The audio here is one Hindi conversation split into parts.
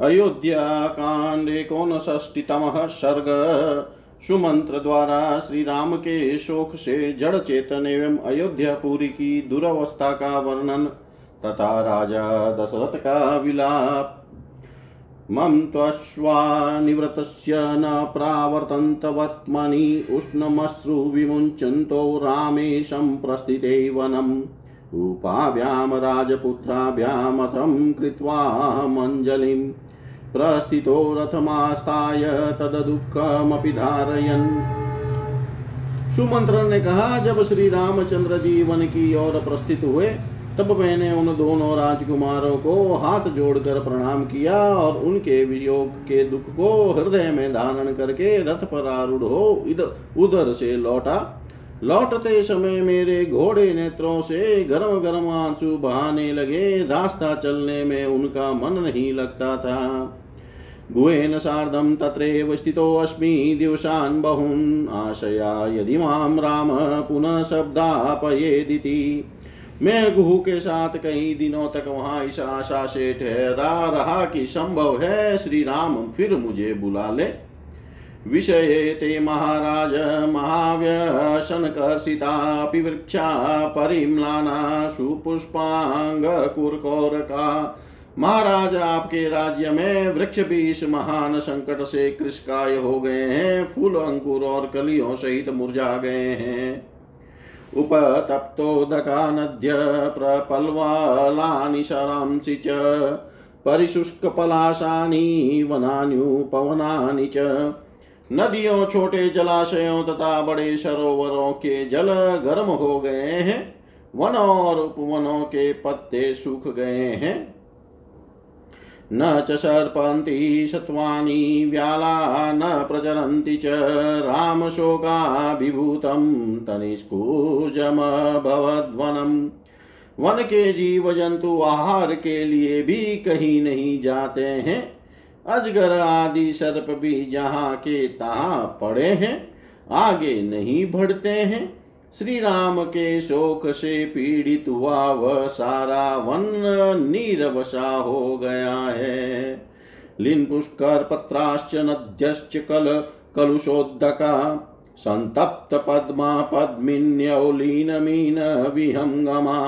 अयोध्याकाण्डे कोनषष्टितमः सर्ग। सुमंत्र द्वारा श्री राम के शोक से जड़ चेतन एवं अयोध्यापुरी की दुरवस्था का वर्णन। तथा राजा दशरथ का विलाप। मम त्वश्वानिवृतस्य न प्रावर्तन्त वर्त्मनि उष्णमश्रु विमुञ्चन्तो रामे सम्प्रस्थिते वनम्। उपाभ्यां राजपुत्राभ्यामथं कृत्वा मञ्जलिं प्रस्थितो रथमास्ताय तदुःखमपि धारयन्। सुमंत्र ने कहा, जब श्री रामचंद्र जी वन की ओर प्रस्थित हुए, तब मैंने उन दोनों राजकुमारों को हाथ जोड़कर प्रणाम किया और उनके वियोग के दुख को हृदय में धारण करके रथ पर आरूढ़ हो इधर उधर से लौटा। लौटते समय मेरे घोड़े नेत्रों से गर्म गर्म आँसू बहाने लगे। रास्ता चलने में उनका मन नहीं लगता था। गुहेन सार्धं तत्रैव स्थितोऽस्मि दिवसान् बहून्। आशया यदि माँ राम पुनः शब्दापयेदिति। मैं गुहू के साथ कई दिनों तक वहाँ इस आशा से ठहरा रहा कि संभव है श्री राम फिर मुझे बुला ले। विषये ते महाराज महाव्यसनकर्षितापि वृक्षा परिम्लाना सुपुष्पाङ्गकुरकोरका। महाराज, आपके राज्य में वृक्ष भी इस महान संकट से कृषकाय हो गए हैं, फूल, अंकुर और कलियों सहित मुरझा गए हैं। उपतप्तोदका नद्य प्रपल्वलानि शरांसि च, परिशुष्कपलाशानि, वनान्युपवनानि च। नदियों, छोटे जलाशयों तथा बड़े सरोवरों के जल गर्म हो गए हैं। वनों और उपवनों के पत्ते सूख गए हैं। न च सर्पन्ति सत्वानि व्याला, न प्रचरन्ति च रामशोकाभिभूतं तनिष्कूजमभवद्वनम्। वन के जीव जंतु आहार के लिए भी कहीं नहीं जाते हैं। अजगर आदि सर्प भी जहाँ के तहाँ पड़े हैं, आगे नहीं बढ़ते हैं। श्री राम के शोक से पीड़ित हुआ वह सारा वन नीरवशा हो गया है। लिन पुष्कर पत्राश्च नद्यश्च कल कलुषोदका संतप्त पद्मा पद्मिन्यौलीन मीन विहंगमा।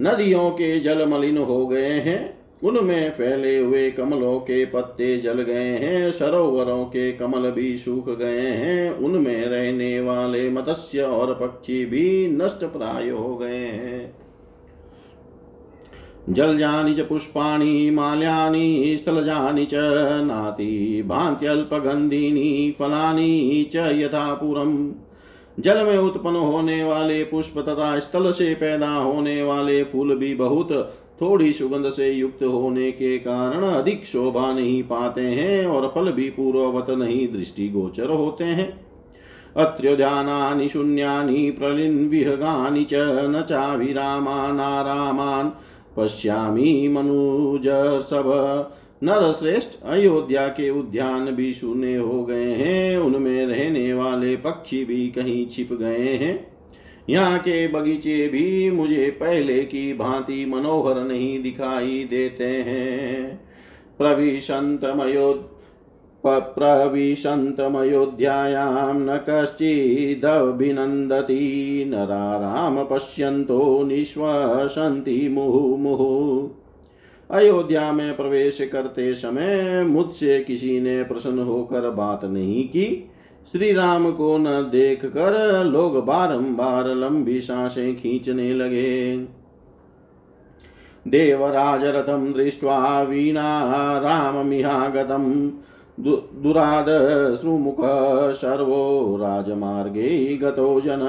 नदियों के जल मलिन हो गए हैं उनमें फैले हुए कमलों के पत्ते जल गए हैं, सरोवरों के कमल भी सूख गए हैं, उनमें रहने वाले मत्स्य और पक्षी भी नष्ट प्राय हो गए हैं। जलजानि च पुष्पाणी पुष्पाणि माल्यानि स्थलजानि च नाति भान्त्यल्पगन्धीनि फलानि च यथा जल में उत्पन्न होने वाले पुष्प तथा स्थल से पैदा होने वाले फूल भी बहुत थोड़ी सुगंध से युक्त होने के कारण अधिक शोभा नहीं पाते हैं और फल भी पूर्ववत नहीं दृष्टि गोचर होते हैं। अत्र्योद्यानानि शून्यानि प्रलिन्विहगानि च न चाभिरामानारामान् पश्यामि मनुजसभ नरश्रेष्ठ अयोध्या के उद्यान भी शून्य हो गए हैं। उनमें रहने वाले पक्षी भी कहीं छिप गए हैं। यहाँ के बगीचे भी मुझे पहले की भांति मनोहर नहीं दिखाई देते हैं। प्रविशन्तमयो प्रविशन्तमयोध्यायां न कश्चिदभिनन्दति। नराराम पश्यन्तो निश्वसन्ति मुहु अयोध्या में प्रवेश करते समय मुझसे किसी ने प्रसन्न होकर बात नहीं की। श्री राम को न देख कर लोग बारंबार लंबी साँसें खींचने लगे। देवराज रथम दृष्ट्वा वीणा राममिहागतम् दुराद श्रुमुख सर्वो राजमार्गे गतो जन।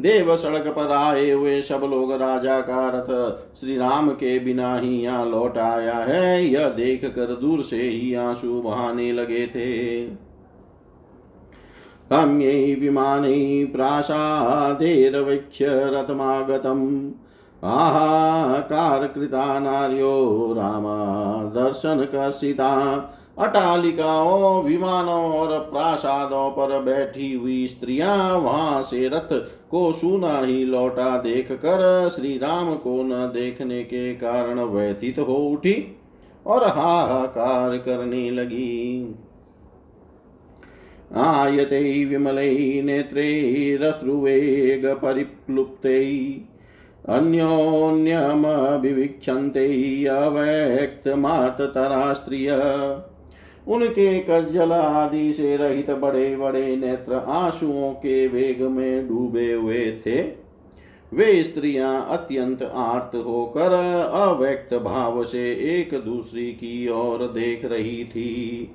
देव सड़क पर आए हुए सब लोग राजा का रथ श्री राम के बिना ही यहाँ लौट आया है। यह देख कर दूर से ही आँसू बहाने लगे थे। काम्यै विमानै प्रासादेरवीक्ष्य रथमागतम्। आहाकारकृता नार्यो, रामादर्शनकर्षिता। अटालिकाओं, विमानों और प्रासादों पर बैठी हुई स्त्रियाँ वहाँ से रथ को सूना ही लौटा देख कर श्री राम को न देखने के कारण व्यतीत हो उठी और हाहाकार करने लगी। आयते विमलै नेत्रैरश्रुवेगपरिप्लुप्तै अन्योन्यमभिवीक्षन्ते अव्यक्तमाततरा स्त्रिय उनके कज्जल आदि से रहित बड़े बड़े नेत्र आंसुओं के वेग में डूबे हुए थे। वे स्त्रियाँ अत्यंत आर्त होकर अव्यक्त भाव से एक दूसरी की ओर देख रही थी।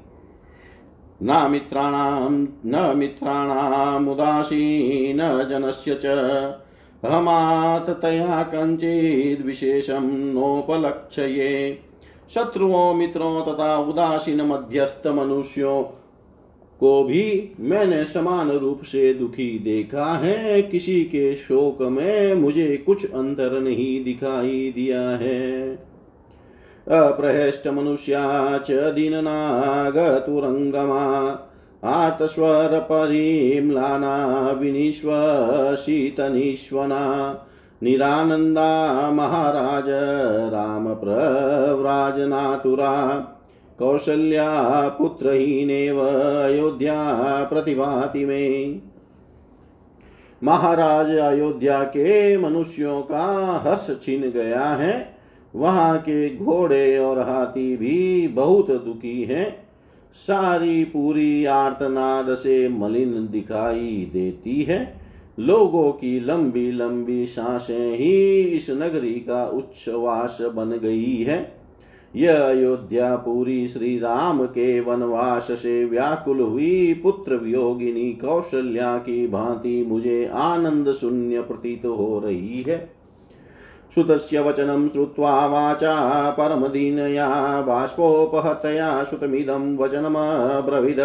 न मित्राणां, न मित्राणामुदासीन जनस्य च। अहमाततया कञ्चिद्विशेषं नोपलक्ष्ये। शत्रुओं मित्रों, तथा उदासीन मध्यस्थ मनुष्यों को भी मैंने समान रूप से दुखी देखा है। किसी के शोक में मुझे कुछ अंतर नहीं दिखाई दिया है। अप्रहष्ट मनुष्या च दीननागतुरङ्गमा आतस्वर परिम्लाना विनिश्वसितनिश्वना निरानन्दा महाराज रामप्रव्राजनातुरा कौशल्या पुत्रहीनेव अयोध्या प्रतिभाति में। महाराज अयोध्या के मनुष्यों का हर्ष छीन गया है। वहाँ के घोड़े और हाथी भी बहुत दुखी हैं। सारी पूरी आर्तनाद से मलिन दिखाई देती है। लोगों की लंबी लंबी साँसें ही इस नगरी का उच्छ्वास बन गई है। यह अयोध्या पूरी श्री राम के वनवास से व्याकुल हुई पुत्र वियोगिनी कौशल्या की भांति मुझे आनंद शून्य प्रतीत हो रही है। सुतस्य वचनं श्रुत्वा वाचा परमदीनया बाष्पोपहतया सुतमिदं वचनमब्रवीद।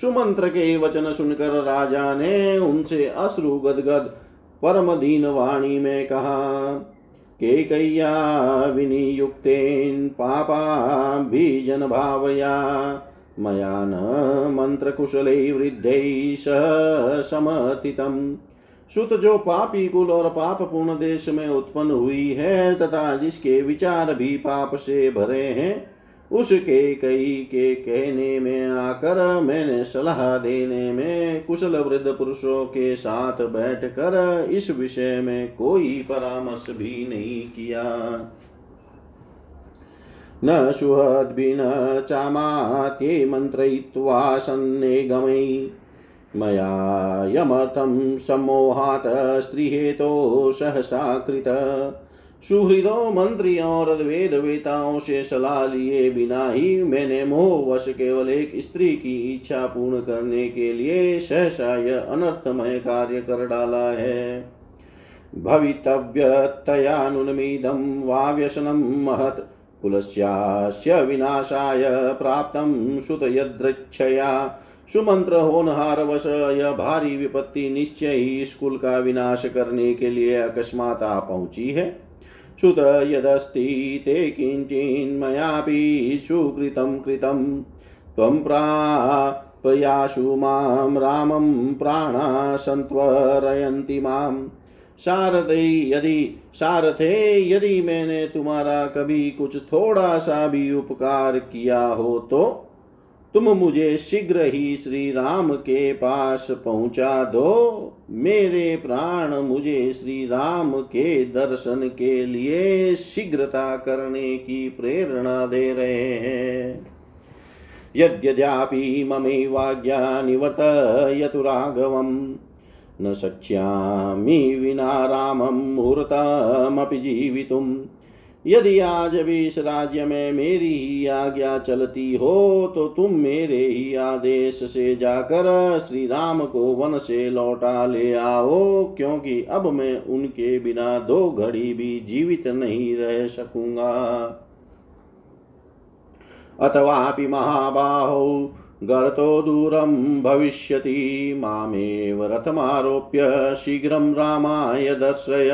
सुमंत्र के वचन सुनकर राजा ने उनसे अश्रु गदगद परम दीन वाणी में कहा, केकय्या विनियुक्तेन बीजन भावया मया न मन्त्रकुशलै वृद्धैः सह समर्थितम्। सुत जो पापी कुल और पाप पूर्ण देश में उत्पन्न हुई है, तथा जिसके विचार भी पाप से भरे हैं, उसके कई के कहने में आकर मैंने सलाह देने में कुशल वृद्ध पुरुषों के साथ बैठकर इस विषय में कोई परामर्श भी नहीं किया। न सुहद्भिन चामात्ये मन्त्रयित्वा सन्ने गमै मया यमर्थं सम्मोहात् स्त्रीहेतो सहसा कृत। सुहृदो मंत्रियों और वेद वेताओं से सलाह लिए बिना ही मैंने मोहवश केवल एक स्त्री की इच्छा पूर्ण करने के लिए सहसा यह अनर्थमय कार्य कर डाला है। भवितव्यतयानुनमिदं वा व्यसनं महत्, कुलस्यास्य विनाशाय प्राप्तं सुतयदृच्छया। सुमंत्र होनहार वश, यह भारी विपत्ति निश्चय ही इस कुल का विनाश करने के लिए अकस्मात आ पहुँची है। सुत यदस्ति ते किञ्चिन्मयापि सुकृतं कृतं। त्वं प्रापयाशु माँ, रामं प्राणा सन्त्वरयन्ति माम् सारथे यदि सारथे यदि मैंने तुम्हारा कभी कुछ थोड़ा सा भी उपकार किया हो तो तुम मुझे शीघ्र ही श्री राम के पास पहुँचा दो। मेरे प्राण मुझे श्री राम के दर्शन के लिए शीघ्रता करने की प्रेरणा दे रहे हैं। यद्यद्यापि ममैवाज्ञा निवर्तयतु राघवम्। न शक्ष्यामि विना रामं मुहूर्तमपि जीवितुम्। यदि आज भी इस राज्य में मेरी ही आज्ञा चलती हो तो तुम मेरे ही आदेश से जाकर श्री राम को वन से लौटा ले आओ, क्योंकि अब मैं उनके बिना दो घड़ी भी जीवित नहीं रह सकूँगा। अथवापि महाबाहो, गर्तो दूरं भविष्यति, मामेव रथमारोप्य शीघ्रं रामाय दर्शय।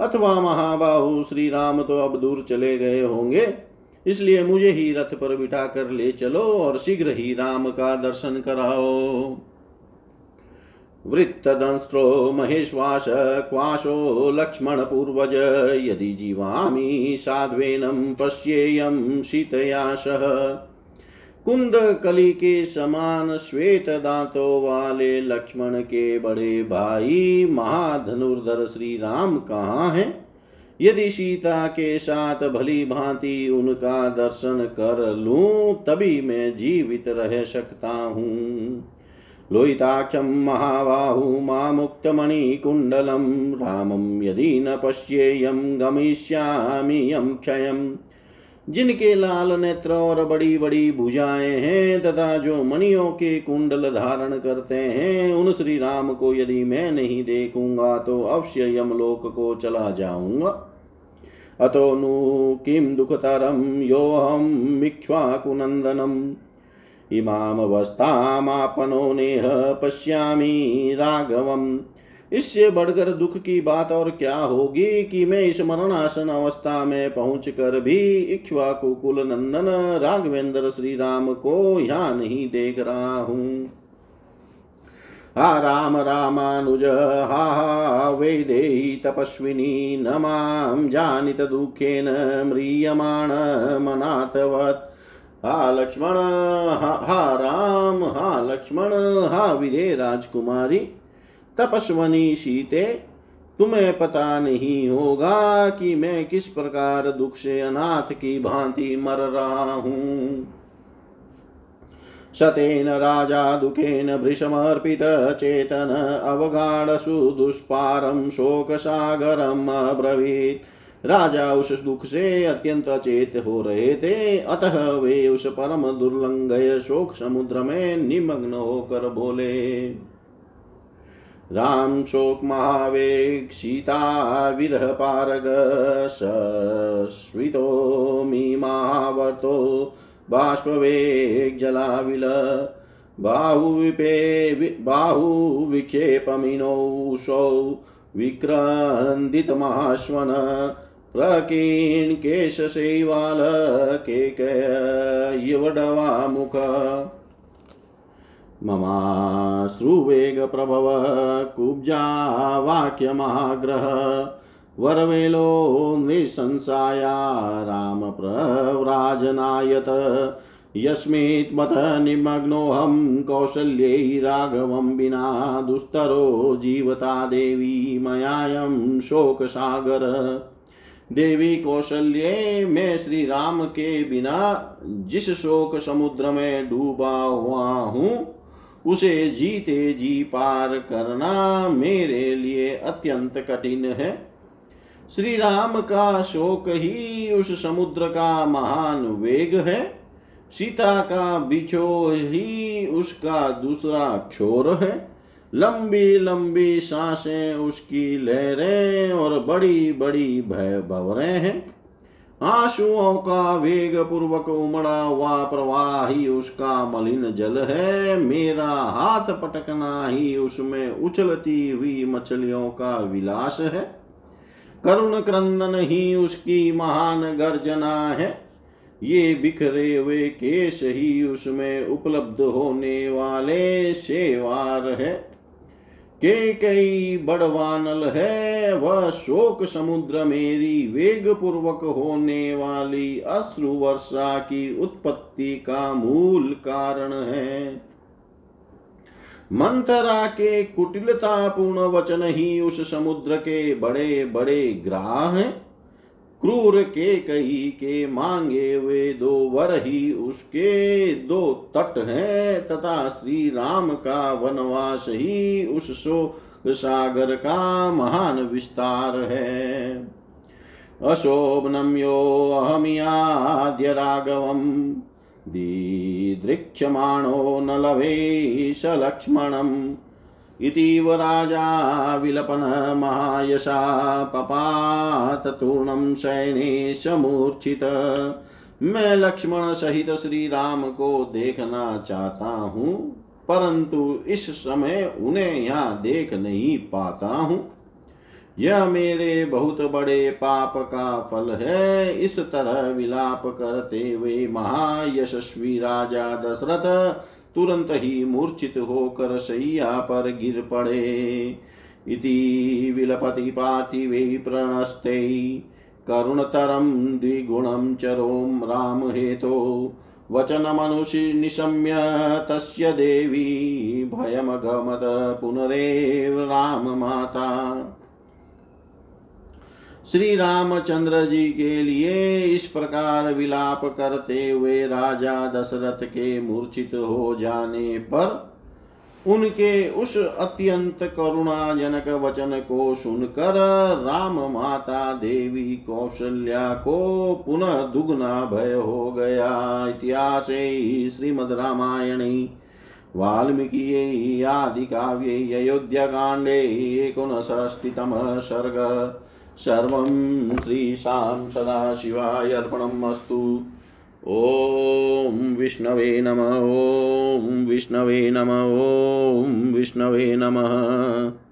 अथवा महाबाहु श्री राम तो अब दूर चले गए होंगे। इसलिए मुझे ही रथ पर बिठा कर ले चलो और शीघ्र ही राम का दर्शन कराओ। वृत्तदंस्त्रो महेश्वास क्वाशो लक्ष्मणपूर्वज यदि जीवामि साध्वेनं पश्येयं शीतया सह कुंद कली के समान श्वेत दांतों वाले लक्ष्मण के बड़े भाई महाधनुर्धर श्री राम कहाँ हैं? यदि सीता के साथ भली भांति उनका दर्शन कर लूँ, तभी मैं जीवित रह सकता हूँ। लोहिताक्षं महाबाहु मामुक्तमणिकुण्डलं रामं यदि न पश्येयं, गमिष्यामि यं क्षयम्। जिनके लाल नेत्र और बड़ी बड़ी भुजाएँ हैं तथा जो मणियों के कुंडल धारण करते हैं, उन श्री राम को यदि मैं नहीं देखूँगा तो अवश्य यमलोक को चला जाऊँगा। अतो नु किं दुःखतरं योऽहं इक्ष्वाकुनन्दनम् इमामवस्थामापनो नेह पश्यामि राघवम्। इससे बढ़कर दुख की बात और क्या होगी कि मैं इस मरणासन अवस्था में पहुँच कर भी इक्ष्वाकु कुल नंदन राघवेंद्र श्री राम को यहाँ नहीं देख रहा हूँ। हा राम रामानुज हा हा वेदेहि तपस्विनी न माँ जानित दुःखेन म्रियमाण मनातवत्। हा लक्ष्मण हा, हा राम हा लक्ष्मण हा विदे राजकुमारी तपस्वनी सीते तुम्हें पता नहीं होगा कि मैं किस प्रकार दुख से अनाथ की भांति मर रहा हूँ। सतेन राजा दुखेन भृशमर्पित चेतन अवगाढ़सु दुष्पारम शोक सागरम अब्रवीत। राजा उस दुख से अत्यंत अचेत हो रहे थे, अतः वे उस परम दुर्लंघय शोक समुद्र में निमग्न होकर बोले राम शोक महावेग, सीता विरह पारग सस्वितो मीमावर्तो, बाष्पवेग जलाविल बाहुविपे बाहुविक्षेपमिनौषौ विक्रन्दितमाश्वन प्रकीर्णकेशशैवाल केकयवडवामुख ममाश्रुवेगप्रभव कुब्जा वाक्यमाग्रह वरवेलो नृशंसाया रामप्रव्राजनायत यस्मिन्मथ निमग्नोऽहं कौशल्यै राघवं विना दुस्तरो जीवता देवी मयायं शोकसागर। देवी कौशल्य मैं श्री राम के बिना जिस शोक समुद्र में डूबा हुआ हूँ उसे जीते जी पार करना मेरे लिए अत्यंत कठिन है। श्री राम का शोक ही उस समुद्र का महान वेग है। सीता का बिछो ही उसका दूसरा क्षोर है। लंबी लंबी साँसें उसकी लहरें और बड़ी बड़ी भय भवरें हैं। आंसुओं का वेग पूर्वक उमड़ा हुआ प्रवाह ही उसका मलिन जल है। मेरा हाथ पटकना ही उसमें उछलती हुई मछलियों का विलास है। करुण क्रंदन ही उसकी महान गर्जना है। ये बिखरे हुए केश ही उसमें उपलब्ध होने वाले शेवार है। के कई बड़वानल है, वह शोक समुद्र मेरी वेग पूर्वक होने वाली अश्रु वर्षा की उत्पत्ति का मूल कारण है। मंथरा के कुटिलतापूर्ण वचन ही उस समुद्र के बड़े बड़े ग्राह हैं। क्रूर के कही के मांगे हुए दो वर ही उसके दो तट हैं, तथा श्री राम का वनवास ही उस शोक सागर का महान विस्तार है। अशोभनम यो अहमियाद्य राघवम दीदृक्षमाणो न स लक्ष्मणम्। इतीव राजा विलपनमायशा पपात तूर्णं शयने समूर्छित मैं लक्ष्मण सहित श्री राम को देखना चाहता हूँ, परंतु इस समय उन्हें यहाँ देख नहीं पाता हूँ। यह मेरे बहुत बड़े पाप का फल है। इस तरह विलाप करते हुए महायशस्वी राजा दशरथ तुरंत ही मूर्छित होकर सैया पर गिर पड़े। इति विलपति पार्थिवे प्रणस्ते। करुणतरं द्विगुणं चरों रामहेतो वचनमनुषि निशम्य तस्य देवी। भयमगमत पुनरेव राममाता श्री रामचंद्र जी के लिए इस प्रकार विलाप करते हुए राजा दशरथ के मूर्छित हो जाने पर उनके उस अत्यंत करुणाजनक वचन को सुनकर राम माता देवी कौशल्या को पुनः दुगना भय हो गया। इतिहास श्रीमद रामायणे काव्ये अयोध्याकाण्डे एकोनषष्टितमः सर्ग सर्वं श्रीशां सदाशिवाय अर्पणम् अस्तु ॐ विष्णवे नम ॐ विष्णवे नम ॐ विष्णवे नमः।